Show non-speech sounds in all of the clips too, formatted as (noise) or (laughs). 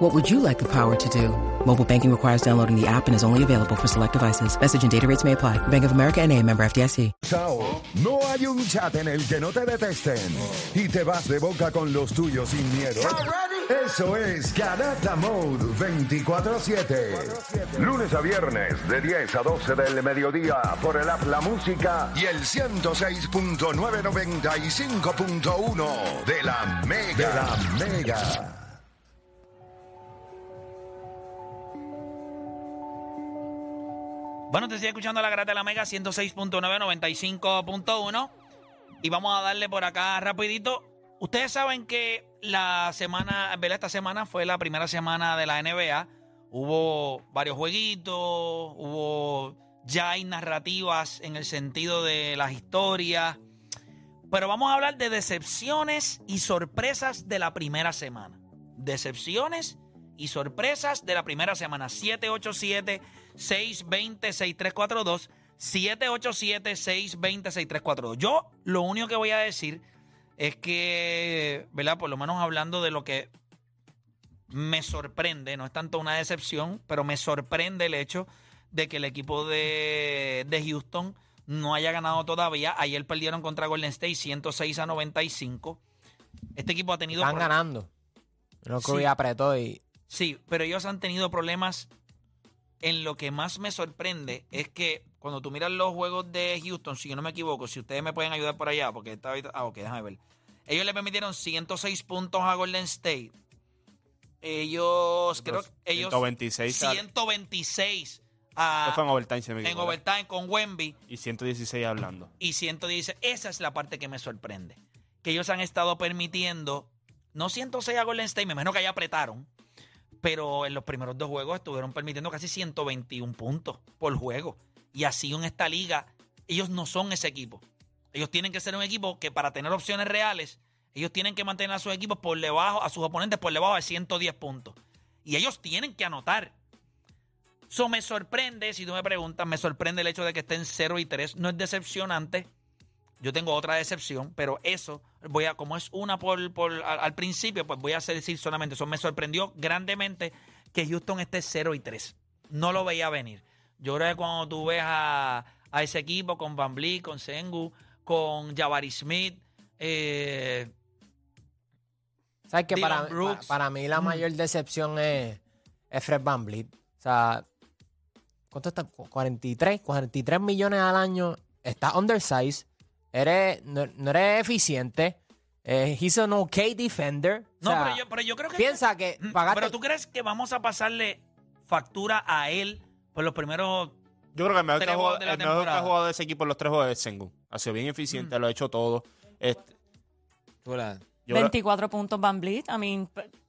What would you like the power to do? Mobile banking requires downloading the app and is only available for select devices. Message and data rates may apply. Bank of America and a member FDIC. Chao. No hay un chat en el que no te detesten. Y te vas de boca con los tuyos sin miedo. Eso es Garata Mode 24-7. Lunes a viernes de 10 a 12 del mediodía por el app La Música y el 106.995.1 de la Mega. De la Mega. Bueno, te estoy escuchando la grata de la Mega 106.9, 95.1. Y vamos a darle por acá rapidito. Ustedes saben que la semana, ¿verdad? Esta semana fue la primera semana de la NBA. Hubo varios jueguitos, hubo ya hay narrativas en el sentido de las historias. Pero vamos a hablar de decepciones y sorpresas de la primera semana. Decepciones y sorpresas de la primera semana. 787-620-6342. 787-620-6342. Yo lo único que voy a decir es que, ¿verdad? Por lo menos hablando de lo que me sorprende, no es tanto una decepción, pero me sorprende el hecho de que el equipo de, de Houston no haya ganado todavía. Ayer perdieron contra Golden State 106 a 95. Este equipo ha tenido... Están ganando. No Sí. que apretó y. Sí, pero ellos han tenido problemas. En lo que más me sorprende es que cuando tú miras los juegos de Houston, si yo no me equivoco, si ustedes me pueden ayudar por allá, porque ahorita- Ah, ok, déjame ver. Ellos le permitieron 106 puntos a Golden State. Ellos, creo que ellos. 126 al- 126 a- Esto fue en overtime, se me en overtime con Wemby Y 116 hablando. y 110. Esa es la parte que me sorprende. Que ellos han estado permitiendo, no 106 a Golden State, me imagino que ahí apretaron, pero en los primeros dos juegos estuvieron permitiendo casi 121 puntos por juego. Y así en esta liga, ellos no son ese equipo. Ellos tienen que ser un equipo que para tener opciones reales, ellos tienen que mantener a sus equipos por debajo, a sus oponentes por debajo de 110 puntos. Y ellos tienen que anotar. Eso me sorprende, si tú me preguntas, me sorprende el hecho de que estén 0 y 3. No es decepcionante. Yo tengo otra decepción, pero eso, voy a, como es una por, por al, al principio, pues voy a decir solamente eso. Me sorprendió grandemente que Houston esté 0 y 3. No lo veía venir. Yo creo que cuando tú ves a, a ese equipo con Van Vliet, con Sengu, con Jabari Smith, eh, ¿Sabes que para, para, para mí la mayor decepción es, es Fred Van Vliet. O sea, ¿cuánto está? 43, 43 millones al año. Está undersized. Eres, no, no eres eficiente. Eh, he's an okay defender. O no, sea, pero, yo, pero yo creo que... piensa que Mm, pagaste- Pero tú crees que vamos a pasarle factura a él por los primeros Yo creo que el mejor, que ha jugado, de la el mejor que ha temporada. jugado de ese equipo en los tres juegos es Sengun. Ha sido bien eficiente, lo ha hecho todo. Este, yo creo- 24 puntos Van Vliet. I mean,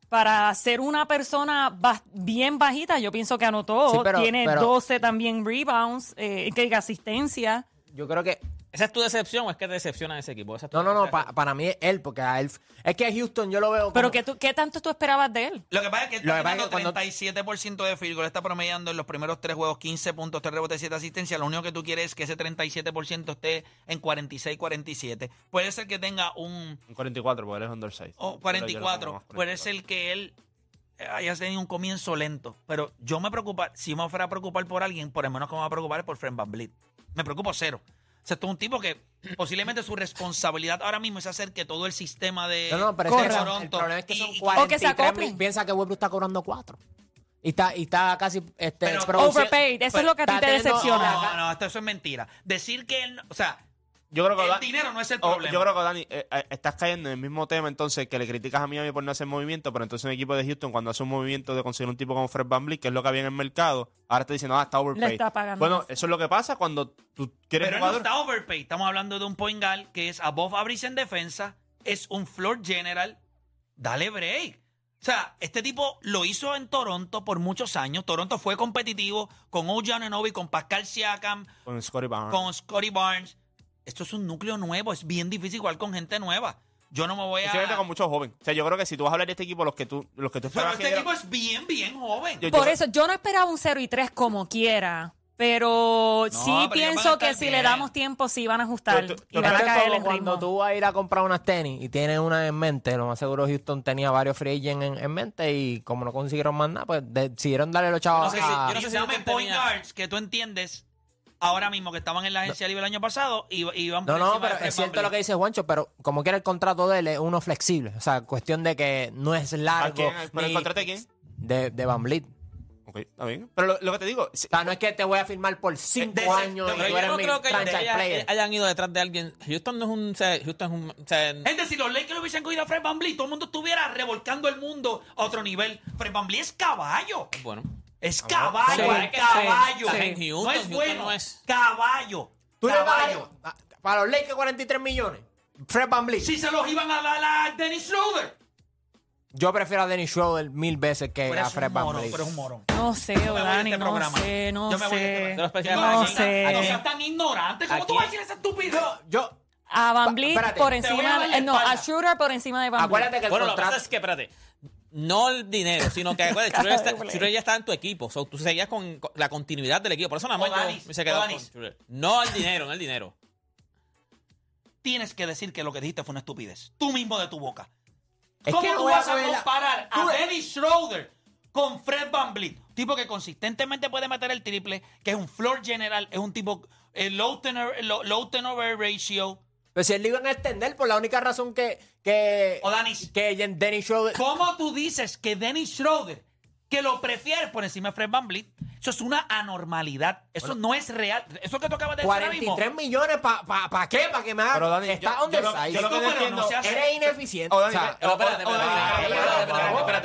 para ser una persona bien bajita, yo pienso que anotó. Sí, pero- Tiene pero- 12 también rebounds, eh, que diga asistencia. yo creo que ¿Esa es tu decepción o es que te decepciona ese equipo? Esa es tu- No, no, no, pa- para mí es él, porque a él. Es que a Houston yo lo veo. Pero como- ¿qué, tú- ¿qué tanto tú esperabas de él? Lo que pasa es que Lo está que pasa es tirando que cuando- 37% de field goal, está promediando en los primeros tres juegos 15 puntos, 3 rebotes, 7 asistencias. Lo único que tú quieres es que ese 37% esté en 46-47. Puede ser que tenga un Un 44, porque él es undersized. o Pero yo lo 44. pongo más Puede ser que él haya tenido un comienzo lento. Pero yo me preocupa, si me fuera a preocupar por alguien, por lo menos como me va a preocupar por Fred Van. Me preocupo cero. O sea, esto es un tipo que posiblemente su responsabilidad ahora mismo es hacer que todo el sistema de, No, no, pero es el- Toronto el problema es que y- son y- 43 O que se mil. Piensa que Westbrook está cobrando 4. Y está, y está casi. Este, Pero- Overpaid, eso es lo que a ti está te teniendo- decepciona. No, no, esto eso es mentira. Decir que él, o sea, Yo creo que el dinero no es el Oh, problema. yo creo que Dani, eh, eh, estás cayendo en el mismo tema entonces que le criticas a Miami por no hacer movimiento, pero entonces un equipo de Houston cuando hace un movimiento de conseguir un tipo como Fred Van que es lo que había en el mercado, ahora está diciendo, ah, está overpaid. está pagando Bueno, más. eso es lo que pasa cuando tú quieres Pero él no jugador. está overpaid. Estamos hablando de un point guard que es above average en defensa, es un floor general. Dale break. O sea, este tipo lo hizo en Toronto por muchos años. Toronto fue competitivo con OJ Ananobi, con Pascal Siakam, Con Scottie Barnes. con Scotty Barnes. Esto es un núcleo nuevo, es bien difícil jugar con gente nueva. Yo no me voy a... Con muchos jóvenes. O sea, yo creo que si tú vas a hablar de este equipo, los que tú, los que tú Pero esperabas que este equipo es bien, bien joven. Yo- yo- Por eso, yo no esperaba un 0 y 3 como quiera. Pero No, sí pero pienso que si le damos tiempo, sí van a ajustar Pero tú- y van a Pero caer en cuando ritmo. tú vas a ir a comprar unas tenis y tienes una en mente, lo más seguro Houston tenía varios free agents en, en mente y como no consiguieron más nada, pues decidieron darle los chavos No sé si- a... yo no sé si Houston point guards que tú entiendes ahora mismo que estaban en la agencia libre el año pasado y iban por No, no, pero es cierto lo que dice Juancho, pero como quiera el contrato de él es uno flexible. O sea, cuestión de que no es ¿A largo. quién? ¿Pero el contrato de quién? De, de Van Vliet. Ok, está bien. Pero lo, lo que te digo, si- O sea, no es que te voy a firmar por cinco de ese- años de- y Pero tú yo eres no mi creo que haya- player. hayan ido detrás de alguien. Houston no es un. o sea, Houston es un. o sea, Gente, si los Lakers hubiesen cogido a Fred VanVleet, todo el mundo estuviera revolcando el mundo a otro nivel. Fred VanVleet es caballo. bueno. Es caballo, Sí, es sí, caballo. sí. Houston, no es bueno, no es. caballo. ¿Tú le caballo. pagarías- para los Lakers 43 millones. Fred Van Vliet. Si se los iban a dar a Dennis Schroeder. Yo prefiero a Dennis Schroeder mil veces que Pero a Fred Van Vliet. pero es un morón. No sé, Yo voy Dani, este no programa. sé, no Yo me voy este sé. programa. De los especiales No sé. No seas tan ignorante. ¿Cómo tú vas a decir esa estupidez? Yo, A Van Pa- Vliet espérate, por a encima, eh, no, a. Shooter por encima de Van Vliet. acuérdate que el Bueno, lo que contrato... pasa es que, espérate. No el dinero, sino que acuérdate, Schroeder, (laughs) está- Schroeder ya está en tu equipo. So, tú seguías con, con la continuidad del equipo. Por eso nada más O Danis, yo se quedó con. No el dinero, no el dinero. Tienes que decir que lo que dijiste fue una estupidez. Tú mismo de tu boca. Es ¿Cómo que tú voy a vas a coger la- comparar Tú- a Dennis Schroeder con Fred Van Vliet? Tipo que consistentemente puede meter el triple, que es un floor general, es un tipo eh, low, low, low turnover ratio. Pero si él iban a extender por la única razón que... que O Danis. Que Dennis Schroeder... ¿Cómo tú dices que Dennis Schroeder, que lo prefieres por encima de Fred Van Vliet, eso es una anormalidad. Eso no es real. Eso que tú acabas de decir ahora mismo. 43 millones para pa, pa qué? ¿Para que me haga? Pero, Dani, está yo- on yo the lo- side. yo lo que entiendo- no Eres ineficiente. O sea, espérate, espérate,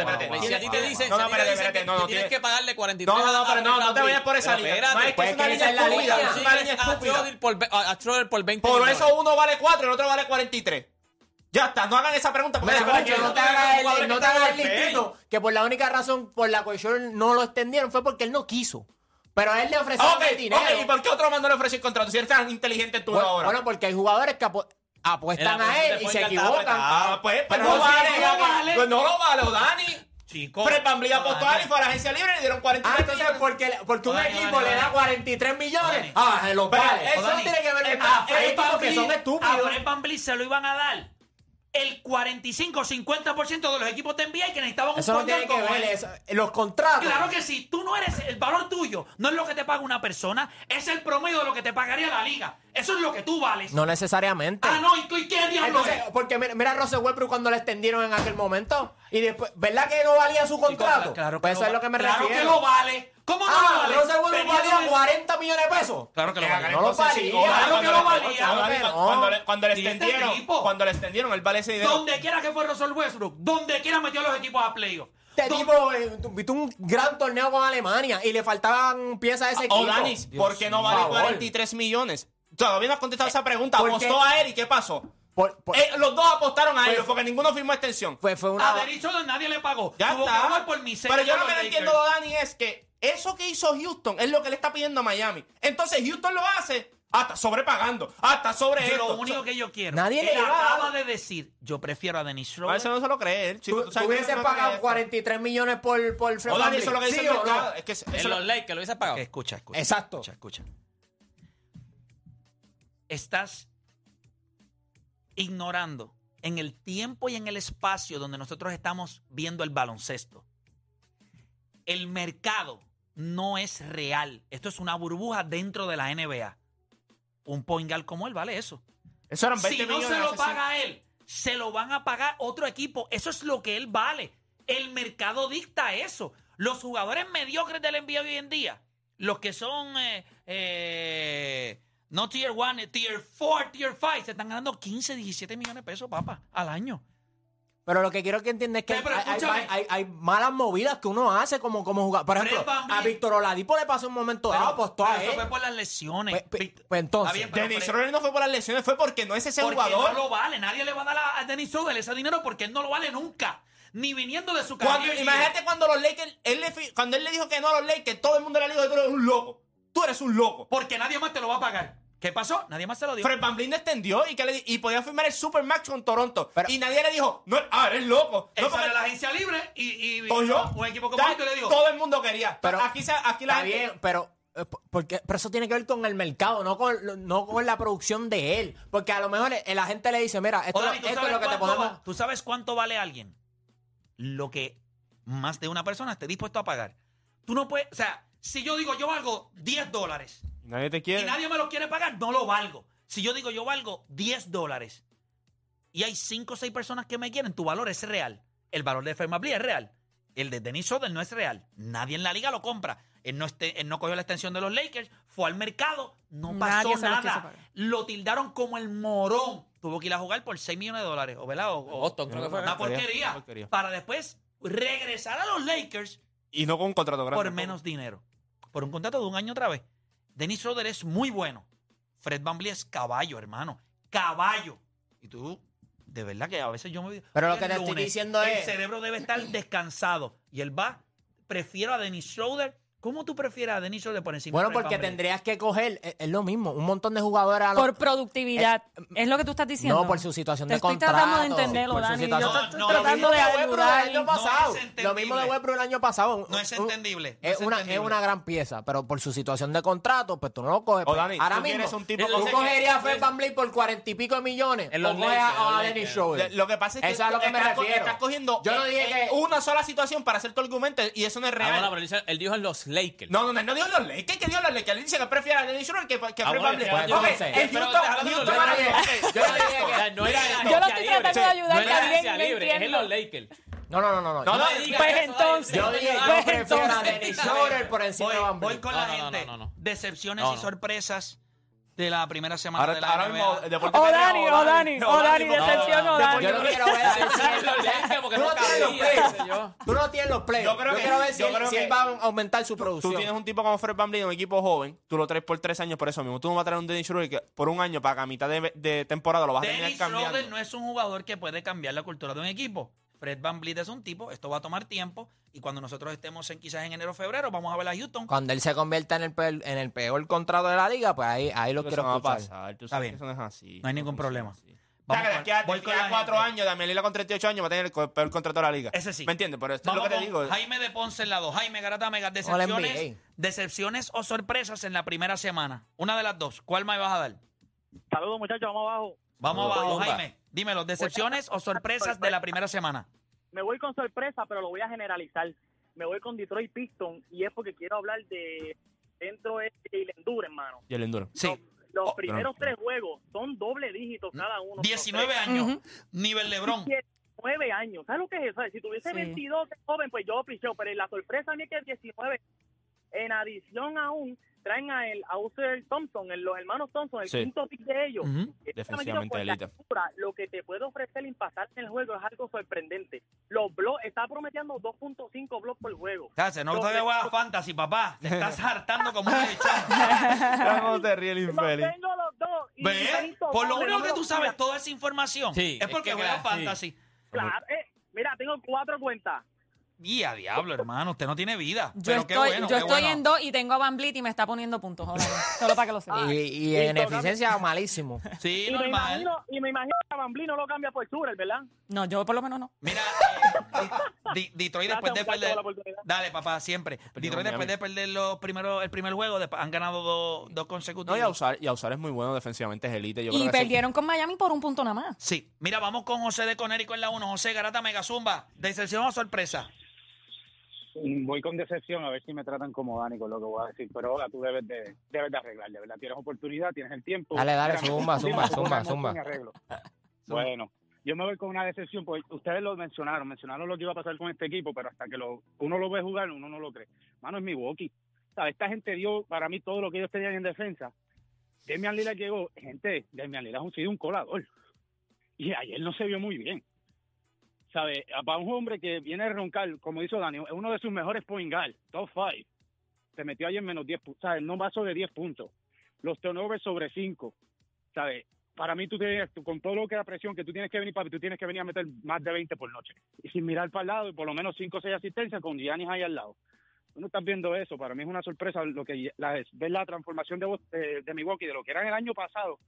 espérate, Si a ti te dicen, No, si no, a ti te espérate, dicen espérate, que no, no, tienes tiene- que pagarle 43 No, no, no, pero no, no te vayas por esa línea. No, es que pues es una línea estúpida. Es una línea estúpida. A- Schroeder por 20 Por eso uno vale 4 y el otro vale 43. Ya está, no hagan esa pregunta. porque Mira, no te hagas jugadores el, que no te hagas el listito, que por la única razón por la cual ellos no lo extendieron fue porque él no quiso. Pero a él le ofrecieron Ok, el dinero. ok, ¿y por qué otro más no le ofreció el contrato? Si eres tan inteligente tú bueno, ahora. bueno, porque hay jugadores que apu- apuestan a él y posición se equivocan. estaba Ah, pues, pues Pero no vale. no lo vale. Pues no lo vale, o Dani. Chico. Fred Van Vliet apostó a él y fue a la agencia libre y le dieron 43 Ah, entonces millones. porque, porque un Dani, equipo Dani, le da Dani. 43 millones. Dani. Ah, se Pero vale. eso no tiene que ver eh, A hay Fred que son estúpidos. A Fred Van Vliet se lo iban a dar el 45-50% de los equipos de NBA que necesitaban un Eso no tiene que ver eso. Los contratos. Claro que sí, tú no eres, el valor tuyo no es lo que te paga una persona, es el promedio de lo que te pagaría la liga. Eso es lo que tú vales. No necesariamente. Ah, no, ¿y qué- y qué diablo Entonces, es? porque mira, mira a Russell Westbrook cuando le extendieron en aquel momento y después, ¿verdad que no valía su contrato? Claro que pues eso lo es lo que me claro refiero. que lo vale. ¿Cómo no lo Ah, vale? Westbrook Venía valía de- 40 millones de pesos. Claro que lo vale. No lo valía. Claro cuando que le- lo valía. cuando- le, cuando le Y este extendieron, cuando le extendieron, él vale ese dinero. Donde quiera que fue Russell Westbrook, donde quiera metió a los equipos a playoff. Este tipo eh, viste un gran torneo con Alemania y le faltaban piezas a ese equipo. O Danis, Dios ¿por qué no vale favor. 43 millones? Todavía no has contestado esa pregunta. Apostó a él y ¿qué pasó? Por- por- Eh, los dos apostaron a Pues- ellos porque ninguno firmó extensión. fue, fue una. A nadie le pagó. Ya Tuvo que está. por miseria Pero yo lo que no entiendo. Dani, es que eso que hizo Houston es lo que le está pidiendo a Miami. Entonces Houston lo hace hasta sobrepagando, hasta sobre Yo esto. Lo único que yo quiero. Nadie le acaba de decir, yo prefiero a Dennis A Schroeder. eso no se lo cree él, chico. Tú, tú sabes tú que hubieses eso no pagado cree. 43 millones por, por Fred O Dani, VanVleet. eso es lo que dice ¿Sí el no? Es que eso- En los Lakers lo hubiese pagado. Escucha, escucha. Exacto. Escucha, escucha. Estás ignorando en el tiempo y en el espacio donde nosotros estamos viendo el baloncesto. El mercado no es real. Esto es una burbuja dentro de la NBA. Un point guard como él vale eso. eso eran 20 Si no se lo paga a él, se lo van a pagar otro equipo. Eso es lo que él vale. El mercado dicta eso. Los jugadores mediocres del NBA hoy en día, los que son eh, eh, no tier 1, tier 4, tier 5, se están ganando 15, 17 millones de pesos, papá, al año. Pero lo que quiero que entiendas es que pero hay, hay- escúchame. hay- hay malas movidas que uno hace como, como jugador. Por ejemplo, a Víctor Oladipo le pasó un momento dado, apostó a eso él. fue por las lesiones. Pues- pues- pues entonces, bien, Dennis Schroeder no fue por las lesiones, fue porque no es ese porque jugador. no lo vale. Nadie le va a dar a, Dennis Schroeder ese dinero porque él no lo vale nunca. Ni viniendo de su Cuando- carrera. imagínate cuando los Lakers, él le fi- cuando él le dijo que no a los Lakers, todo el mundo le dijo que tú eres un loco. Tú eres un loco. Porque nadie más te lo va a pagar. ¿Qué pasó? Nadie más se lo dio. Fred Van extendió y, que le, di- y podía firmar el Supermax con Toronto. Pero- y nadie le dijo, no, ah, eres loco. Él No, salió a la agencia libre y, y cogió. un equipo como este le dijo. Todo el mundo quería. Pero- aquí, se- aquí la Está gente- bien, pero, eh, porque, pero eso tiene que ver con el mercado, no con, lo- no con la producción de él. Porque a lo mejor el, la gente le dice, mira, esto, O, Dani, ¿tú, esto sabes es lo que te cuánto podemos... va- ¿Tú sabes cuánto vale alguien? Lo que más de una persona esté dispuesto a pagar. Tú no puedes, o sea, si yo digo yo valgo 10 dólares Nadie te y quiere. nadie me lo quiere pagar, no lo valgo. Si yo digo yo valgo 10 dólares y hay 5 o 6 personas que me quieren, tu valor es real. El valor de Fermabli es real. El de Dennis Schroeder no es real. Nadie en la liga lo compra. Él no, este- él no cogió la extensión de los Lakers, fue al mercado, no pasó Nadie nada. Lo tildaron como el morón. Tuvo que ir a jugar por 6 millones de dólares, ¿o verdad? O- o- Boston, creo que fue. una porquería, una porquería. Para después regresar a los Lakers Y no con un contrato grande. por menos dinero. Por un contrato de un año otra vez. Dennis Schroeder es muy bueno. Fred Van es caballo, hermano. Caballo. Y tú, de verdad que a veces yo me... Pero lo que te estoy diciendo el es- cerebro debe estar descansado. Y él va, prefiero a Dennis Schroeder. ¿Cómo tú prefieres a Dennis Schroeder por encima Bueno, de Fred porque VanVleet? tendrías que coger, es, es lo mismo, un montón de jugadores a lo- Por productividad. es lo que tú estás diciendo. No, por su situación Te de estoy contrato. tratando de entenderlo, por su Dani. situación- Yo No, estoy no, tratando lo de mismo de Westbrook el ayudar. año No es pasado. entendible. lo mismo de Westbrook el año pasado. No es Un- entendible. no Es una, es entendible. una gran pieza, pero por su situación de contrato, pues tú no lo coges. O pues. Dani, Ahora tú mismo, un tipo ¿tú cogerías a Fred Van por cuarenta y pico de millones? En los o coges Lakers, en a, los a Dennis Lakers. Schroeder? Lo que pasa es que, Eso es a lo que me estás co- refiero. estás cogiendo Yo no eh, dije eh, que- una sola situación para hacer tu argumento y eso no es Ah, real. bueno, pero él, dice- él dijo en los Lakers. No, no, no, no dijo los Lakers. ¿Qué dijo los Lakers? Él dice que prefiere a Dennis Schroeder que, que Ah, Fred pues, Houston, Houston. Yo que- sea, (laughs) no era Yo lo estoy tratando de ayudar No era también, es en los Lakers. No, no, no, no. no. No, Yo- Pues entonces- Yo dije, yo Pues prefiero a entonces- Dennis Schroeder por encima Voy, de Van voy Vliet. con la no, no, gente. no, no. Decepciones No, y no. sorpresas de la primera semana Ahora, de la ahora NBA. mismo, Deporte O PR, Dani, o Dani, o Dani, decepción o Dani. Yo no quiero ver (laughs) porque Tú no no tienes los cabía, plays. yo. Tú no tienes los plays. Yo creo que- quiero ver si, yo él- creo si él que va a aumentar su Tú producción. tienes un tipo como Fred Vliet, un equipo joven, tú lo traes por tres años por eso mismo. Tú no vas a traer un Dennis Schroeder que por un año para que a mitad de, de temporada lo vas a tener Dennis cambiando. Schroeder no es un jugador que puede cambiar la cultura de un equipo. Fred Van Vliet es un tipo, esto va a tomar tiempo y cuando nosotros estemos en quizás en enero o febrero vamos a ver a Houston. Cuando él se convierta en el peor, en el peor contrato de la liga, pues ahí, ahí lo quiero no pasar. Tú Está bien. que eso no es así. No hay ningún problema. así. Vamos O sea, con- que de aquí a- voy con a cuatro gente. años, Damián Lillard con 38 años va a tener el peor contrato de la liga. Ese sí. ¿Me entiendes? Pero esto Vamos es lo que te digo. Jaime de Ponce en la 2. Jaime Garata Mega, decepciones, decepciones o sorpresas en la primera semana. Una de las dos. ¿Cuál me vas a dar? Saludos muchachos, vamos abajo. Vamos abajo. Jaime. Dímelo, decepciones o sorpresas de la primera semana. Me voy con sorpresa, pero lo voy a generalizar. Me voy con Detroit Pistons y es porque quiero hablar de dentro de Jalen Duren, hermano. Y el enduro. Sí. Los, los Oh, primeros tres juegos son doble dígitos cada uno. 19 años. Nivel Lebron. 19 años. ¿Sabes lo que es eso? Si tuviese Sí. 22 de joven, pues yo aprecio, pero la sorpresa a mí es que es 19. En adición aún, traen a el a User Thompson, el- los hermanos Thompson, el Sí. quinto pick de ellos. Ujú. Este Defensivamente altura, Lo que te puede ofrecer impactar en el juego es algo sorprendente. Los blogs, está prometiendo 2.5 blogs por juego. O sea, se nota de juega fantasy, papá. Te estás (laughs) hartando como un lechón. (laughs) Cómo te ríe el Los infeliz. tengo los dos. y ¿Ves? Por lo único no que tú sabes toda esa información Sí, es es porque que juega sí. fantasy. Claro, eh, mira, tengo cuatro cuentas. Y a diablo, hermano. Usted no tiene vida. Yo Pero qué estoy, bueno, yo qué estoy bueno. en dos y tengo a Van Vliet y me está poniendo puntos. mismo. (laughs) Solo para que lo sepan. Y, y en eficiencia, malísimo. Sí, Y me, imagino, y me imagino que a Bambli no lo cambia por Surel, ¿verdad? No, yo por lo menos no. Mira, eh, Di- (laughs) Detroit después de perder. Dale, papá, siempre. Detroit Miami. después de perder los primeros, el primer juego, después han ganado dos, dos No, consecutivos. y a usar, y a usar es muy bueno defensivamente, es elite. Yo Y creo que sí. perdieron con Miami por un punto nada más. Sí. Mira, vamos con José de Conérico en la 1. José Garata Megazumba. ¿Decepción o sorpresa? Voy con decepción a ver si me tratan como Dani con lo que voy a decir, pero ahora tú debes de, debes de arreglar, de verdad. Tienes oportunidad, tienes el tiempo. Dale, dale, zumba, zumba, zumba, (laughs) zumba. Bueno, yo me voy con una decepción, porque ustedes lo mencionaron, mencionaron lo que iba a pasar con este equipo, pero hasta que lo, uno lo ve jugar, uno no lo cree. Mano, es Milwaukee. ¿Sabes? Esta gente dio para mí todo lo que ellos tenían en defensa. Demian Lillard llegó, gente, Demian Lillard ha sido un colador. Y ayer no se vio muy bien. ¿Sabe? Para un hombre que viene a roncar, como hizo Dani, es uno de sus mejores point top five. Se metió ayer menos 10 puntos, ¿sabes? No pasó de 10 puntos. Los turnovers sobre 5, ¿sabes? Para mí, tú tienes, con todo lo que la presión que tú tienes que venir, papi, tú tienes que venir a meter más de 20 por noche. Y sin mirar para el lado, y por lo menos 5 o 6 asistencias con Giannis ahí al lado. Tú no estás viendo eso. Para mí es una sorpresa lo que la, ver la transformación de, de, de Milwaukee de lo que eran el año pasado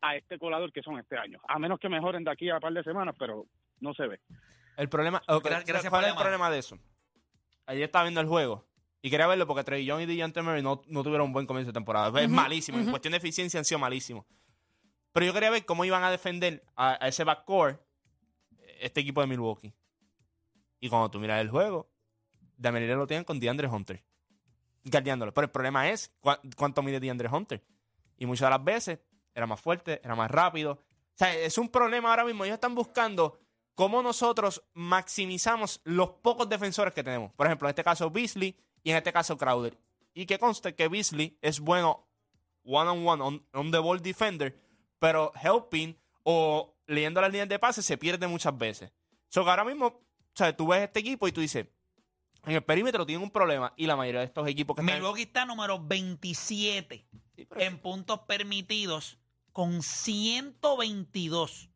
a este colador que son este año. A menos que mejoren de aquí a un par de semanas, pero no se ve. El problema, ok, Gra- gracias ¿cuál es el problema de eso? Ayer estaba viendo el juego y quería verlo porque Trey Young y DeJounte Murray no, no tuvieron un buen comienzo de temporada. Es malísimo. En cuestión de eficiencia han sido malísimos. Pero yo quería ver cómo iban a defender a, a ese backcourt este equipo de Milwaukee. Y cuando tú miras el juego, Damian Lillard lo tienen con DeAndre Hunter. Guardiándolo. Pero el problema es cuánto mide DeAndre Hunter. Y muchas de las veces era más fuerte, era más rápido. O sea, es un problema ahora mismo. Ellos están buscando cómo nosotros maximizamos los pocos defensores que tenemos. Por ejemplo, en este caso Beasley y en este caso Crowder. Y que conste que Beasley es bueno one on one, on, on the ball defender, pero helping o leyendo las líneas de pase se pierde muchas veces. So que ahora mismo, o sea, tú ves este equipo y tú dices, en el perímetro tienen un problema y la mayoría de estos equipos que están... Milwaukee está número 27 Sí, pero- en puntos permitidos con 122.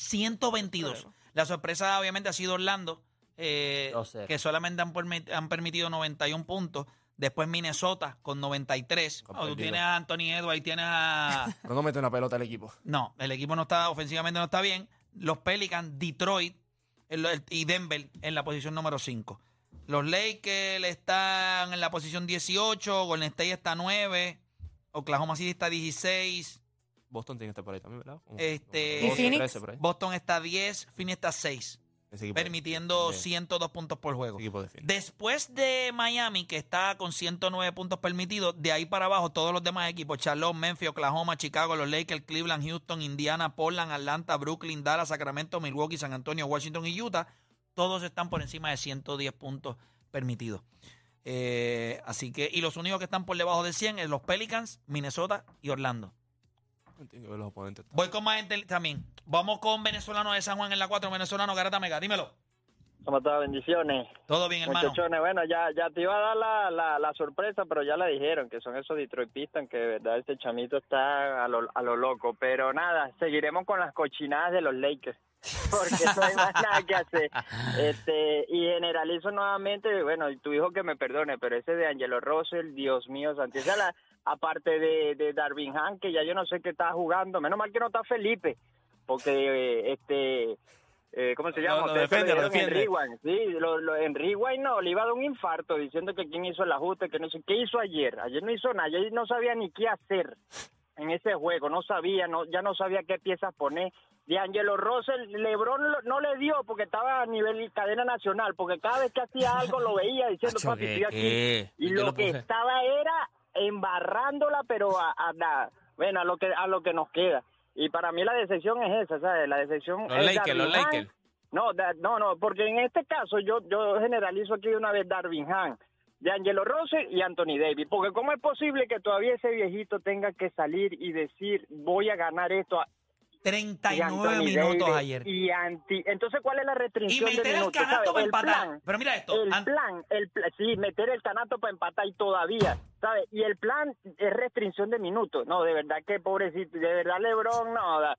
122. La sorpresa obviamente ha sido Orlando, eh, 2-0. que solamente han, han permitido 91 puntos. Después Minnesota con 93. Con Oh, tú tienes a Anthony Edwards y tienes a... Pero (laughs) no mete una pelota al equipo. No, el equipo no está, ofensivamente no está bien. Los Pelicans, Detroit el- el- y Denver en la posición número 5. Los Lakers están en la posición 18, Golden State está 9, Oklahoma City está 16, Boston tiene que estar por ahí también, ¿verdad? Como- Este- como ¿Y 12, Phoenix? 13 por ahí. Boston está 10, Phoenix está 6, Ese equipo- permitiendo de- 102 puntos por juego. defiende. Después de Miami, que está con 109 puntos permitidos, de ahí para abajo todos los demás equipos, Charlotte, Memphis, Oklahoma, Chicago, los Lakers, Cleveland, Houston, Indiana, Portland, Atlanta, Brooklyn, Dallas, Sacramento, Milwaukee, San Antonio, Washington y Utah, todos están por encima de 110 puntos permitidos. Eh, así que, y los únicos que están por debajo de 100 es los Pelicans, Minnesota y Orlando. Los oponentes. Voy con más gente también. Vamos con venezolano de San Juan en la 4, venezolano Garata Mega, dímelo. ¿Cómo estás? Bendiciones. Todo bien, hermano. Muchachones, bueno, ya, ya te iba a dar la, la, la sorpresa, pero ya la dijeron, que son esos Detroit Pistons, que de verdad este chamito está a lo, a lo loco. Pero nada, seguiremos con las cochinadas de los Lakers, (laughs) porque no hay más nada que hacer. Este, y generalizo nuevamente, bueno, y tu hijo que me perdone, pero ese de Angelo Russell, Dios mío, la- aparte de, de Darvin Han, que ya yo no sé qué está jugando, menos mal que no está Felipe, porque eh, este... Eh, ¿Cómo se llama? lo defiende, lo en. Rewind. Sí, lo, lo- en Rewind no, le iba a dar un infarto diciendo que quién hizo el ajuste, que no sé qué hizo ayer. Ayer no hizo nada, ayer no sabía ni qué hacer en ese juego, no sabía, no, ya no sabía qué piezas poner. De Angelo Russell, Lebron lo- no le dio porque estaba a nivel cadena nacional, porque cada vez que hacía algo lo veía diciendo, papi, ¿qué- estoy aquí. Y ¿Qué lo lo que estaba era embarrándola, pero a, a bueno, a lo que a lo que nos queda. Y para mí la decepción es esa, ¿sabes? La decepción Los es Lakers, los. Lakers. No, da- no, no, porque en este caso yo yo generalizo aquí de una vez Darvin Han, de Angelo Rose y Anthony Davis, porque cómo es posible que todavía ese viejito tenga que salir y decir voy a ganar esto a- y 39 Anthony minutos Davis ayer. y anti, entonces cuál es la Y restricción de meter el minutos? canasto ¿sabes? para El empatar. plan, Pero mira esto. el an- plan, el sí, meter el canasto para empatar y todavía, ¿sabes? Y el plan es restricción de minutos. No, de verdad que pobrecito, de verdad LeBron, no, da-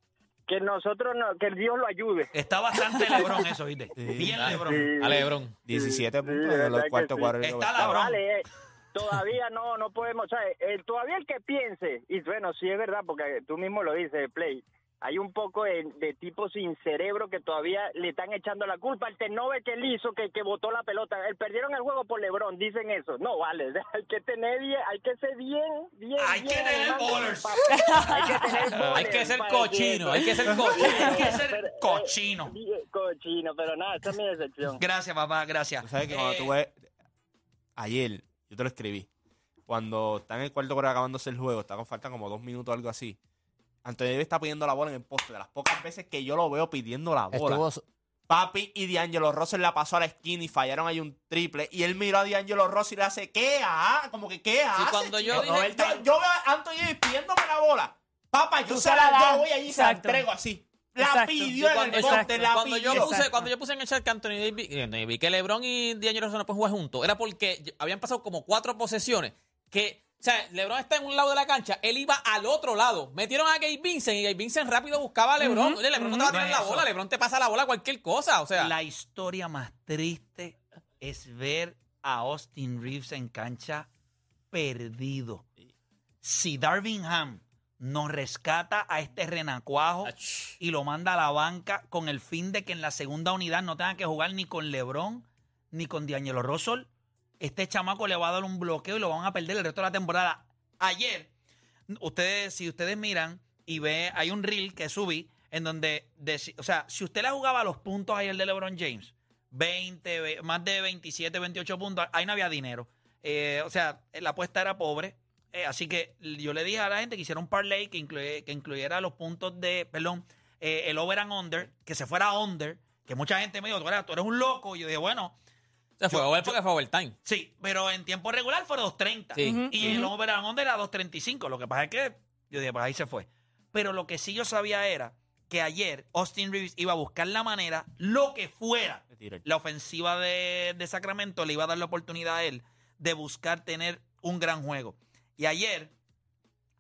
que nosotros, no, que Dios lo ayude. Está bastante Lebrón eso, ¿viste? Sí. Bien Ah, Lebrón. Sí. A Lebron. 17 Sí, puntos de los cuartos sí. cuadros. Está vale, eh, todavía no no podemos, ¿sabes? Eh, todavía el que piense, y bueno, sí es verdad, porque tú mismo lo dices, Play, hay un poco de, de tipos sin cerebro que todavía le están echando la culpa al Tenove que él hizo, que, que botó la pelota. El, perdieron el juego por Lebron, dicen eso. No, vale, (laughs) hay que tener bien, hay que ser bien, bien, Hay que tener bowlers. Hay que tener (laughs) Hay bowlers que ser cochino, hay que ser (laughs) cochino. Hay que ser eh, cochino. cochino, pero nada, esa es mi decepción. Gracias, papá, gracias. Sabes que cuando Eh, tú ves. Ayer, yo te lo escribí. Cuando está en el cuarto cuarto acabándose el juego, está con falta como dos minutos o algo así. Anthony Davis está pidiendo la bola en el poste. De las pocas veces que yo lo veo pidiendo la bola. Estuvo Papi y D'Angelo Russell la pasó a la esquina y fallaron ahí un triple. Y él miró a D'Angelo Russell y le hace, ¿qué? Ah, como que, ¿qué hace? cuando yo dije- yo veo a Anthony Davis pidiéndome la bola. Papá, yo, Tú se la, la yo voy allí y se la entrego así. La Exacto. pidió en cuando, el la cuando yo puse, Exacto. cuando yo puse en el chat que Anthony Davis, eh, Anthony Davis, que LeBron y D'Angelo Russell no pueden jugar juntos, era porque habían pasado como cuatro posesiones que, o sea, LeBron está en un lado de la cancha, él iba al otro lado. Metieron a Gabe Vincent y Gabe Vincent rápido buscaba a LeBron. Oye, LeBron no te va a tirar No la bola, LeBron te pasa la bola cualquier cosa, o sea. La historia más triste es ver a Austin Reeves en cancha perdido. Si Darvingham nos rescata a este renacuajo Ach. y lo manda a la banca con el fin de que en la segunda unidad no tenga que jugar ni con LeBron ni con D'Angelo Russell, este chamaco le va a dar un bloqueo y lo van a perder el resto de la temporada. Ayer, ustedes, si ustedes miran y ve, hay un reel que subí en donde, o sea, si usted le jugaba los puntos ayer de LeBron James, 20, ve- más de 27, 28 puntos, ahí no había dinero. Eh, o sea, la apuesta era pobre. Eh, así que yo le dije a la gente que hiciera un parlay que, incluye- que incluyera los puntos de, perdón, eh, el over and under, que se fuera under, que mucha gente me dijo, tú eres un loco. Y yo dije, bueno, Se fue Yo- over yo- porque fue overtime. Sí, pero en tiempo regular fue 2.30. Sí. Ujú, y el over and under era 2.35. Lo que pasa es que yo dije, pues ahí se fue. Pero lo que sí yo sabía era que ayer Austin Reeves iba a buscar la manera, lo que fuera, la ofensiva de, de Sacramento le iba a dar la oportunidad a él de buscar tener un gran juego. Y ayer,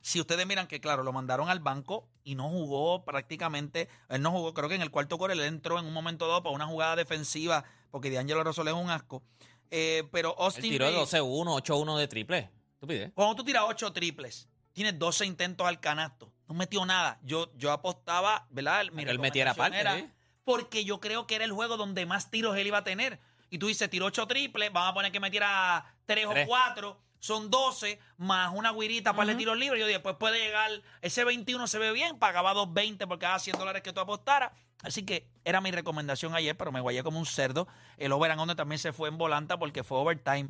si ustedes miran que, claro, lo mandaron al banco y no jugó prácticamente, él no jugó, creo que en el cuarto core él entró en un momento dado para una jugada defensiva, porque D'Angelo Russell es un asco. Eh, pero Austin tiró de Reeves- 12-1, 8-1 de triple. Estupidez. cuando tú tiras 8 triples, tienes 12 intentos al canasto, no metió nada. Yo, yo apostaba, ¿verdad? Mi Que él metiera parte, era ¿sí? Porque yo creo que era el juego donde más tiros él iba a tener. Y tú dices, tiró 8 triples, vamos a poner que metiera 3 o Tres. 4, son 12, más una guirita para el tiro libre. Yo dije, después puede llegar, ese 21 se ve bien, pagaba 2.20 por cada 100 dólares que tú apostaras. Así que era mi recomendación ayer, pero me guayé como un cerdo. El over and under también se fue en volanta porque fue overtime.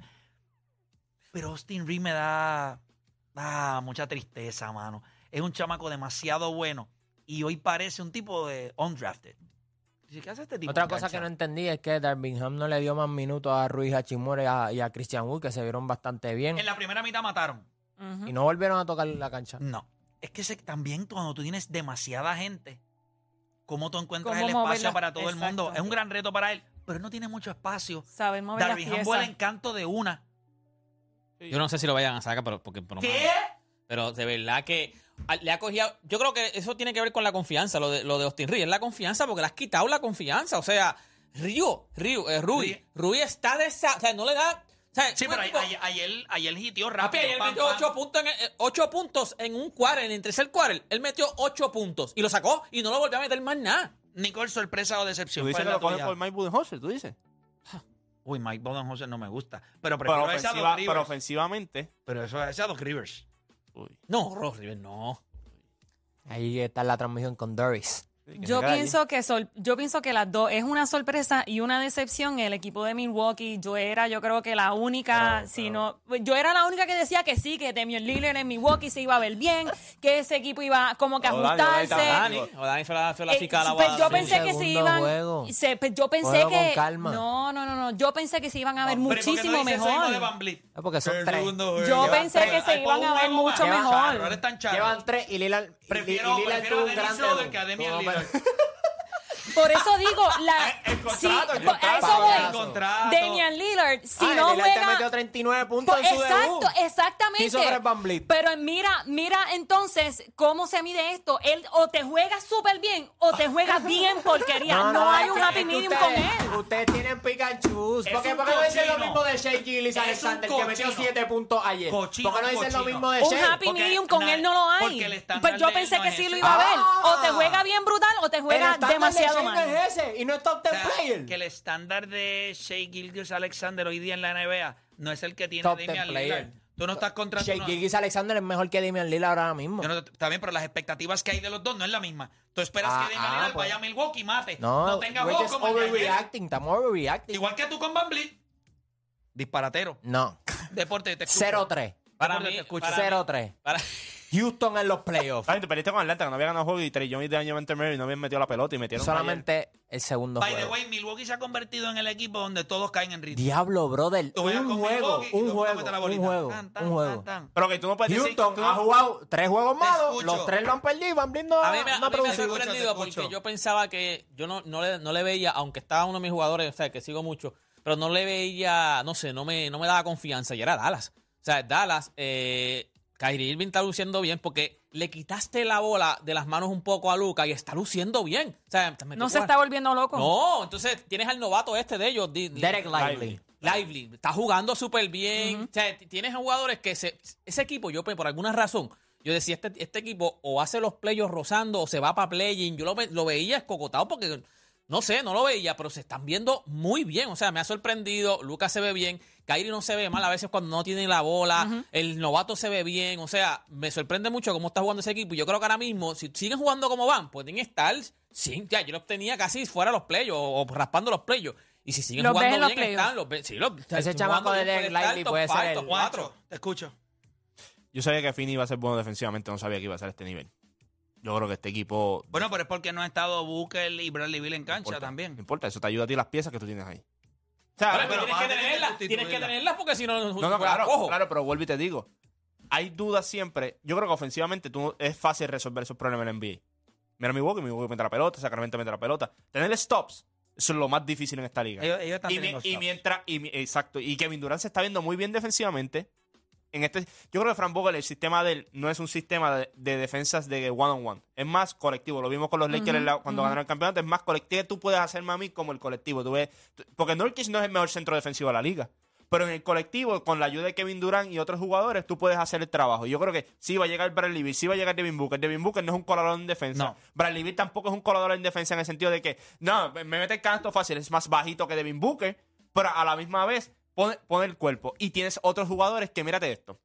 Pero Austin Reeves me da, da mucha tristeza, mano. Es un chamaco demasiado bueno y hoy parece un tipo de undrafted. Dice, ¿Qué hace este tipo? Otra cosa cancha? que no entendí es que Darvingham no le dio más minutos a Ruiz Hachimura y a, y a Christian Wood, que se vieron bastante bien. En la primera mitad mataron. Y no volvieron a tocar la cancha. No. Es que se- también cuando tú tienes demasiada gente, ¿cómo tú encuentras ¿Cómo el moverla? espacio para todo el mundo? Es un gran reto para él, pero él no tiene mucho espacio. Saber mover las Darvin Ham piezas. vuela en canto de una. Yo no sé si lo vayan a sacar, pero porque. Pero, ¿Qué? pero de verdad que le ha cogido. Yo creo que eso tiene que ver con la confianza, lo de, lo de Austin Reeves. Es la confianza porque le has quitado la confianza. O sea, Río, Río, eh, Rui. Rui está de esa. O sea, no le da. O sea, Sí, pero tipo- ayer, ayer, ayer hitió rápido. ayer pam, metió pam. 8 puntos, en, eh, ocho puntos en un quarter, en el tercer quarter. Él metió 8 puntos y lo sacó y no lo volvió a meter más nada. Nicole, sorpresa o Tú decepción. dices ¿Cuál que lo por Mike Budenholzer, tú dices. Uy, Mike Bodenholzer no me gusta. Pero Pero, prefiero ese a Doc ofensiva, Rivers. pero ofensivamente. Pero eso es a Doc Rivers. Uy, No, Ross Rivers, no. Ahí está la transmisión con Doris. Que Yo pienso que sol- yo pienso que las dos es una sorpresa y una decepción. El equipo de Milwaukee, yo era, yo creo que la única, si no, yo era la única que decía que sí, que Damian Lillard en Milwaukee se iba a ver bien, que ese equipo iba como que a ajustarse. Dani. Dani, o Dani fue la, fue la chica a la pues yo pensé que se iban. juego. se- pues yo pensé con que. calma. No, no, no, no. Yo pensé que se iban a ver Pero ¿por qué no muchísimo mejor. Es porque son El tres. segundo juego. Yo pensé tres. que se Ay, iban a ver juego mucho mejor. Llevan tres y Lillard, Prefiero, y Lillard prefiero tuvo a un gran ハハハハ! Por eso digo, la. El contrato, el a contrato. eso voy. El contrato. Damian Lillard, si Ah, no Lillard te juega. metió 39 puntos Pues en su exacto, debut. exactamente. Pero mira, mira entonces cómo se mide esto. Él o te juega súper bien o te juega bien porquería. No, hay un que- happy medium con él. Ustedes tienen Pikachu. ¿Por qué, un no dicen lo mismo de Shea Gillis Alexander, un que metió cochino. 7 puntos ayer? Cochino, ¿Por qué no dicen lo mismo de Un Shea? happy porque medium con él no lo hay. Pues yo pensé no que sí lo iba a ver. Ah. O te juega bien brutal o te juega demasiado Shea mal. no es ese y no es top O 10 sea, player. que el estándar de Shea Gilgis Alexander hoy día en la NBA no es el que tiene Top Damian. Lillard. Tú no estás contra Shea Gilgis Alexander es mejor que Damian Lillard ahora mismo. no bien, pero las expectativas que hay de los dos no es la misma. Tú esperas Ah, que Damian ah, Lillard pues. vaya a Milwaukee y mate. No, No, tenga we're just como overreacting. Estamos overreacting. Igual que tú con Van Vliet. Disparatero. No. Deporte, te escucho. 0-3. Para Deporte, mí, te escucho. para mí- 0-3. Para- Houston en los playoffs. Ay, te perdiste con Atlanta, que no había ganado juego y Trey Young y de año Murray no habían metido la pelota y metieron ayer. Solamente el segundo By the juego. way, Milwaukee se ha convertido en el equipo donde todos caen en ritmo. Diablo, brother. Tú Un juego, un juego, la un bolita. juego, Tan, tan, un juego. tan, tan. Pero que tú no puedes decir... Houston tú no- ha jugado tres juegos malos, los tres lo han perdido y Van Vliet no A mí me, a mí me ha sorprendido escucho. porque yo pensaba que yo no, no, le, no le veía, aunque estaba uno de mis jugadores, o sea, que sigo mucho, pero no le veía, no sé, no me, no me daba confianza y era Dallas. O sea, Dallas, eh, Kyrie Irving está luciendo bien porque le quitaste la bola de las manos un poco a Luca y está luciendo bien. O sea, me No se está volviendo loco. No, entonces tienes al novato este de ellos. Derek Lively. Lively está jugando súper bien. O sea, tienes jugadores que se, ese equipo, yo por alguna razón, yo decía, este, este equipo o hace los playoffs rozando o se va para playing. Yo lo, ve- lo veía escocotado porque, no sé, no lo veía, pero se están viendo muy bien. O sea, me ha sorprendido. Lucas se ve bien. Kyrie no se ve mal a veces cuando no tiene la bola. El novato se ve bien. O sea, me sorprende mucho cómo está jugando ese equipo. Y yo creo que ahora mismo, si siguen jugando como van, pueden estar, sí, ya, yo los tenía casi fuera los playoffs o, raspando los playoffs. Y si siguen Los jugando los bien, están los sí, los- Ese chamaco de Derek puede ser el- te escucho. Yo sabía que Fini iba a ser bueno defensivamente, no sabía que iba a ser este nivel. Yo creo que este equipo. Bueno, pero es porque no ha estado Booker y Bradley Bill en cancha importa, también. No importa, eso te ayuda a ti las piezas que tú tienes ahí. O sea, pero pero tienes que tenerlas, tienes que tenerlas porque si no, No, no, claro, cojo. claro, pero vuelvo y te digo. Hay dudas siempre. Yo creo que ofensivamente tú, es fácil resolver esos problemas en el NBA. Mira mi Milwaukee, mi Milwaukee mete la pelota, Sacramento mete la pelota. Tener stops, eso es lo más difícil en esta liga. Ellos, ellos están y, mi- y mientras, y mi- exacto, y Kevin Durant se está viendo muy bien defensivamente. En este, yo creo que Frank Vogel, el sistema de él no es un sistema de, de defensas de one on one, es más colectivo. Lo vimos con los Lakers la- cuando ganaron el campeonato, es más colectivo. Tú puedes hacer mami como el colectivo. Tú ves, tú- porque Nurkic no es el mejor centro defensivo de la liga. Pero en el colectivo, con la ayuda de Kevin Durant y otros jugadores, tú puedes hacer el trabajo. Yo creo que sí va a llegar Bradley Beal, sí va a llegar Devin Booker. Devin Booker no es un colador en defensa. No. Bradley Beal tampoco es un colador en defensa en el sentido de que, no, me mete el canto fácil, es más bajito que Devin Booker, pero a la misma vez pone, pone el cuerpo. Y tienes otros jugadores que, mírate esto.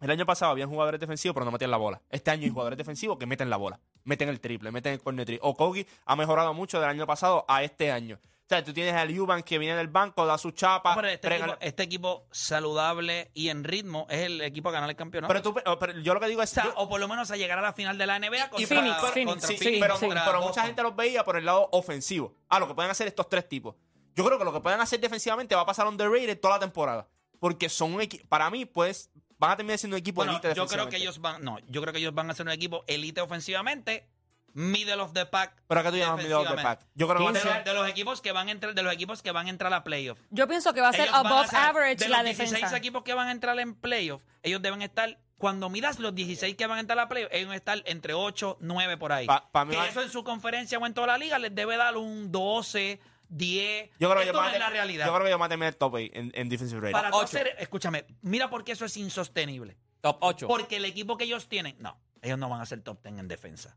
El año pasado habían jugadores defensivos, pero no metían la bola. Este año hay jugadores defensivos que meten la bola. Meten el triple, meten el corner triple. Okogi ha mejorado mucho del año pasado a este año. O sea, tú tienes al Eubank que viene del banco, da su chapa. No, pero este, equipo, este equipo saludable y en ritmo es el equipo a ganar el campeonato. pero, tú, pero yo lo que digo es... o, sea, yo- o por lo menos a llegar a la final de la NBA contra, Phoenix, contra Phoenix, Sí, Phoenix, pero, pero mucha gente los veía por el lado ofensivo. Ah, lo que pueden hacer estos tres tipos. Yo creo que lo que pueden hacer defensivamente va a pasar underrated toda la temporada. Porque son un equipo. Para mí, pues, van a terminar siendo un equipo Bueno, elite yo creo que ellos van, no, yo creo que ellos van a ser un equipo elite ofensivamente, middle of the pack. Pero acá tú llamas middle of the pack. Yo creo que de, de los equipos que van a entrar, de los equipos que van a entrar a playoff. Yo pienso que va a ser Ellos van a above ser- average de la los 16 defensa. equipos que van a entrar en playoff, ellos deben estar cuando miras los 16 que van a entrar a playoff, ellos van a estar entre 8, 9 por ahí. Pa- pa mí que va- eso en su conferencia o en toda la liga les debe dar un 12, 10. Yo creo que Esto ellos no es la realidad. Yo creo que van a terminar el top 8 en, en defensive rating. Para Ocho. hacer, escúchame, mira por qué eso es insostenible. Top 8. Porque el equipo que ellos tienen, no, ellos no van a ser top 10 en defensa.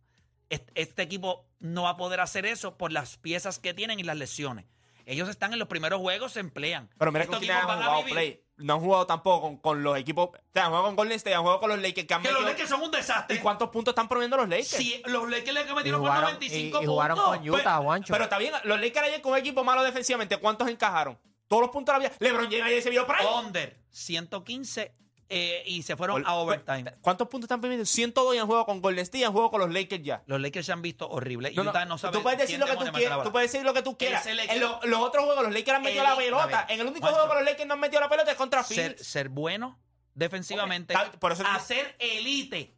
Este, este equipo no va a poder hacer eso por las piezas que tienen y las lesiones. Ellos están en los primeros juegos, se emplean. Pero mira Estos que han jugado play. No han jugado tampoco con, con los equipos. O sea, han jugado con Golden State, han jugado con los Lakers que han Que los Lakers son un desastre. ¿Y cuántos puntos están promoviendo los Lakers? Si los Lakers le metieron por jugaron, y, 95 y jugaron puntos. con Utah, Juancho. Pero está bien, los Lakers ayer con un equipo malo defensivamente, ¿cuántos encajaron? Todos los puntos de la vida. LeBron James ayer se vio prime. Under 115 eh, y se fueron Ol- a overtime. ¿Cuántos puntos están permitiendo? 102 y han jugado con Golden State y han jugado con los Lakers ya. Los Lakers se han visto horribles. No, no, Utah no sabe tú puedes decir lo que tú quieras, tú puedes decir lo que tú quieras. En lo- los otros juegos los Lakers han metido El- la pelota. a ver, en el único Juancho. juego que los Lakers no han metido la pelota es contra ser, Phoenix. ser bueno defensivamente, Ok, está- por eso- hacer elite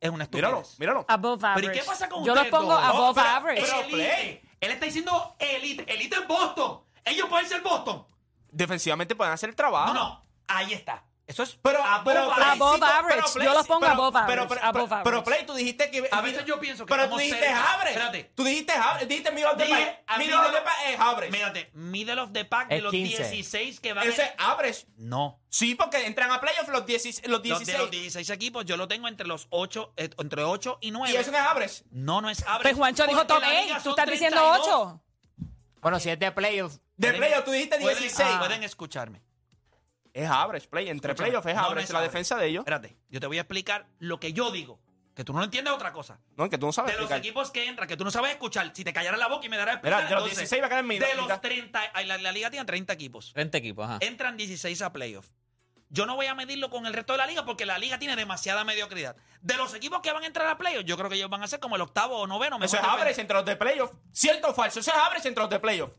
es una Míralo, estupidez. míralo. Above Pero average. ¿y qué pasa con Yo los pongo dos? above pero- average. pero- elite. play. Él está diciendo elite. Elite es Boston. Ellos pueden ser Boston. Defensivamente pueden hacer el trabajo. No, no. Ahí está. Eso es Pero, above pero, average. Play, Above pero- average. pero Play, Yo los pongo pero- above pero- average, pero- above pero- Pero average. Play, tú dijiste que. A veces yo pienso que Pero tú dijiste cerca. average. Espérate. Tú dijiste average. Dijiste middle of the Dije, pack. Middle middle of the pack es average. Mírate, middle of the pack de Es los 15. 16 que van Ese es average. No. Sí, porque entran a playoffs los, 16, los Los, 16. de los 16 equipos yo lo tengo entre los 8, eh, entre 8 y 9. y eso no es average. No, no es average. Pues Juancho dijo top la liga 8. Tú estás diciendo 32. 8. Bueno, si es de playoff, De playoffs tú dijiste pueden- 16. ah, Pueden escucharme. Es average, play. Entre Escúchame, playoffs es no, average es la average. defensa de ellos. Espérate, yo te voy a explicar lo que yo digo. Que tú no entiendes otra cosa. No, que tú no sabes De los explicar. equipos que entran, que tú no sabes escuchar. Si te callaras la boca y me darás a Mira, explicar. de los entonces, 16 va a quedar en mitad. De los mitad. 30, ay, la, la liga tiene 30 equipos. 30 equipos, ajá. Entran 16 a playoff. Yo no voy a medirlo con el resto de la liga porque la liga tiene demasiada mediocridad. De los equipos que van a entrar a playoff, yo creo que ellos van a ser como el octavo o noveno. Eso es average entre los de playoffs. ¿Cierto o falso? Eso es average entre los de playoffs.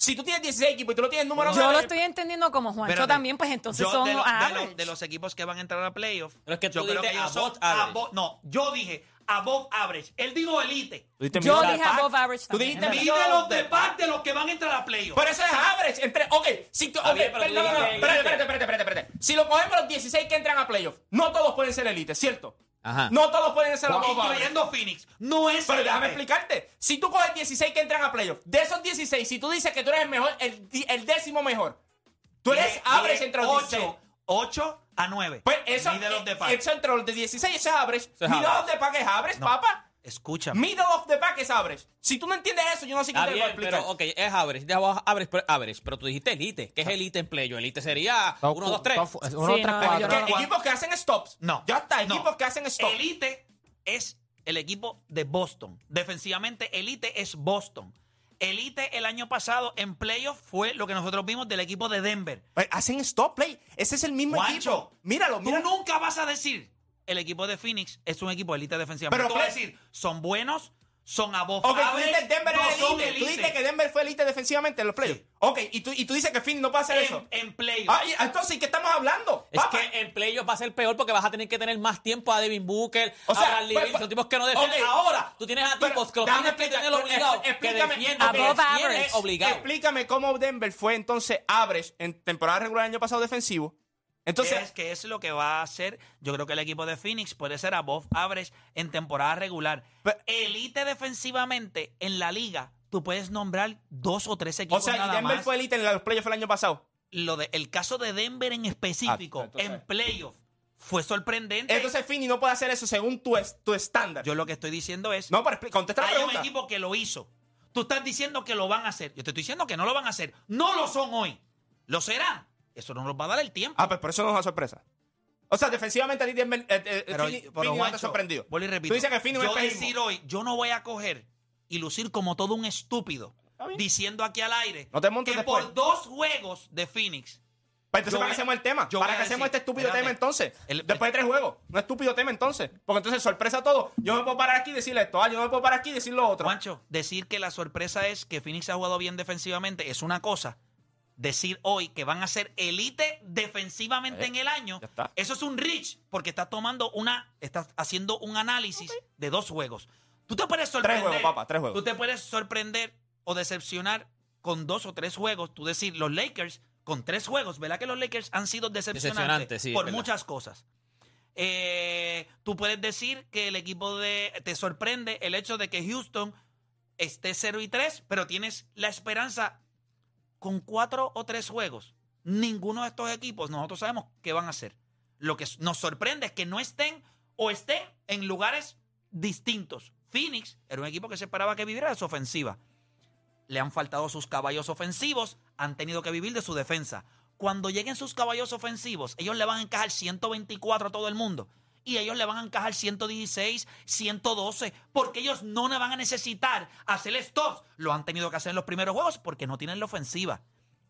Si tú tienes 16 equipos y tú no tienes número Yo de- lo estoy entendiendo como Juancho Espérate. también, pues entonces Yo, son de, lo- de los, de los equipos que van a entrar a playoff. Pero es que yo tú creo que ellos son above no, yo dije above average. Él dijo elite. Tú Yo dije above average Tú también. dijiste verdad. Mide los de pack de los que van a entrar a playoff. Pero eso es average. Entre, ok, si tú, Está ok, bien, pero tú perdón, no, no, dijiste espérate, elite. espérate, espérate, espérate, espérate. Si lo cogemos los 16 que entran a playoffs, no todos pueden ser elite, ¿cierto? Ajá. No todos pueden ser average. Incluyendo Phoenix. No es Pero déjame explicarte. Si tú coges 16 que entran a playoffs, de esos 16, si tú dices que tú eres el mejor, el, el décimo mejor, Tú eres average entre los 16. 8, 8 a 9. Pues eso, of the eh, pack. eso entre los de 16 eso es average. Eso es Middle average. of the pack es average, No. papá. Escúchame. Middle of the pack es average. Si tú no entiendes eso, yo no sé qué te voy a explicar. pero ok, es average, de abajo average, pero, average, pero tú dijiste elite. ¿Qué es elite en playo? Elite sería Top- 1, 2, 3. top- Uno, Sí, tres, no, cuatro. yo Que- equipos que hacen stops. No. Ya está, no. equipos que hacen stops. Elite es el equipo de Boston. Defensivamente, Elite es Boston. Elite el año pasado en playoff fue lo que nosotros vimos del equipo de Denver. Pues hacen stop play. Ese es el mismo Juancho, equipo. Míralo, Tú míralo. nunca vas a decir el equipo de Phoenix es un equipo de elite defensivamente. Pero tú vas a play- decir, son buenos, son Ok, tú average, dices Denver no era son elite. Tú elite. dices que Denver fue elite defensivamente en los playoffs. Sí. Ok, y tú, y tú dices que Phoenix no puede hacer eso. en, en playoff. Ah, y entonces, ¿qué estamos hablando? Es Papá, que en playoff va a ser peor porque vas a tener que tener más tiempo a Devin Booker, O sea, a Bradley pues, Beal, pues, son tipos que no defienden. ok. Ahora, tú tienes a Pero, tipos que los déjame tienes que explicar, tener pues, obligados, que explícame, defienden, ok. que Above defienden average. obligados. Explícame cómo Denver fue entonces average en temporada regular el año pasado defensivo. Entonces, es que es lo que va a hacer. Yo creo que el equipo de Phoenix puede ser above average en temporada regular. Pero- Elite defensivamente en la liga, tú puedes nombrar dos o tres o equipos sea, y nada Denver más. fue elite en los playoffs el año pasado. Lo de, el caso de Denver en específico, Ah, entonces- en playoff, fue sorprendente. Entonces, Phoenix no puede hacer eso según tu, es- tu estándar. Yo lo que estoy diciendo es, no, pero contesta la hay un pregunta. equipo que lo hizo. Tú estás diciendo que lo van a hacer. Yo te estoy diciendo que no lo van a hacer. No lo son hoy. Lo serán. Eso no nos va a dar el tiempo. Ah, pues por eso no es una sorpresa. O sea, defensivamente a ti Denver, eh, eh, Pero, Phoenix, pero, Phoenix no te sorprendido. vuelvo y repito. Tú dices que Phoenix yo es decir hoy, yo no voy a coger y lucir como todo un estúpido diciendo aquí al aire No te que después. por dos juegos de Phoenix Pues entonces, ¿para qué hacemos el tema? yo ¿Para qué hacemos este estúpido espérate. tema entonces? El- Después de tres juegos. Un estúpido tema entonces. Porque entonces sorpresa todo. Yo me puedo parar aquí y decirle esto. Ah, yo me puedo parar aquí y decir lo otro. Juancho, decir que la sorpresa es que Phoenix ha jugado bien defensivamente es una cosa. Decir hoy que van a ser elite defensivamente Eh, en el año, eso es un reach, porque estás tomando una, estás haciendo un análisis de dos juegos. Tú te puedes sorprender. juegos, papá, tres juegos. Tú te puedes sorprender o decepcionar con dos o tres juegos. Tú decir, los Lakers con tres juegos, ¿verdad que los Lakers han sido decepcionantes Decepcionantes, sí, por verdad. muchas cosas? Eh, tú puedes decir que el equipo de te sorprende el hecho de que Houston esté 0 y 3, pero tienes la esperanza con cuatro o tres juegos. Ninguno de estos equipos nosotros sabemos qué van a hacer. Lo que nos sorprende es que no estén o estén en lugares distintos. Phoenix era un equipo que se esperaba que viviera de su ofensiva. Le han faltado sus caballos ofensivos, han tenido que vivir de su defensa. Cuando lleguen sus caballos ofensivos, ellos le van a encajar 124 a todo el mundo. Y ellos le van a encajar 116, 112, porque ellos no van a necesitar hacer stops. Lo han tenido que hacer en los primeros juegos porque no tienen la ofensiva.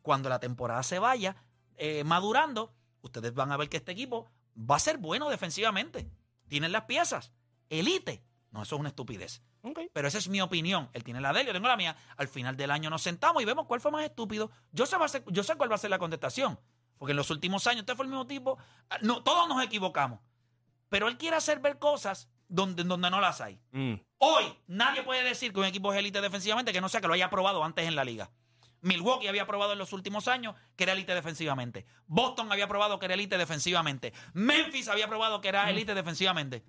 Cuando la temporada se vaya eh, madurando, ustedes van a ver que este equipo va a ser bueno defensivamente. Tienen las piezas. Elite. No, eso es una estupidez. Pero esa es mi opinión. Él tiene la de él, yo tengo la mía. Al final del año nos sentamos y vemos cuál fue más estúpido. Yo sé, va a ser- yo sé cuál va a ser la contestación. Porque en los últimos años usted fue el mismo tipo. Ah, No, todos nos equivocamos. Pero él quiere hacer ver cosas donde, donde no las hay. Mm. Hoy nadie puede decir que un equipo es élite defensivamente que no sea que lo haya probado antes en la liga. Milwaukee había probado en los últimos años que era élite defensivamente. Boston había probado que era élite defensivamente. Memphis había probado que era élite defensivamente.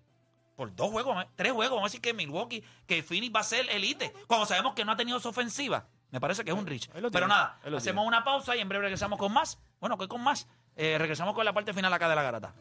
Por dos juegos, tres juegos, vamos a decir que Milwaukee, que Phoenix va a ser élite. Cuando sabemos que no ha tenido su ofensiva. Me parece que es un rich. Pero tiene, nada, hacemos una pausa y en breve regresamos con más. Bueno, que con más. Eh, regresamos con la parte final acá de la garata.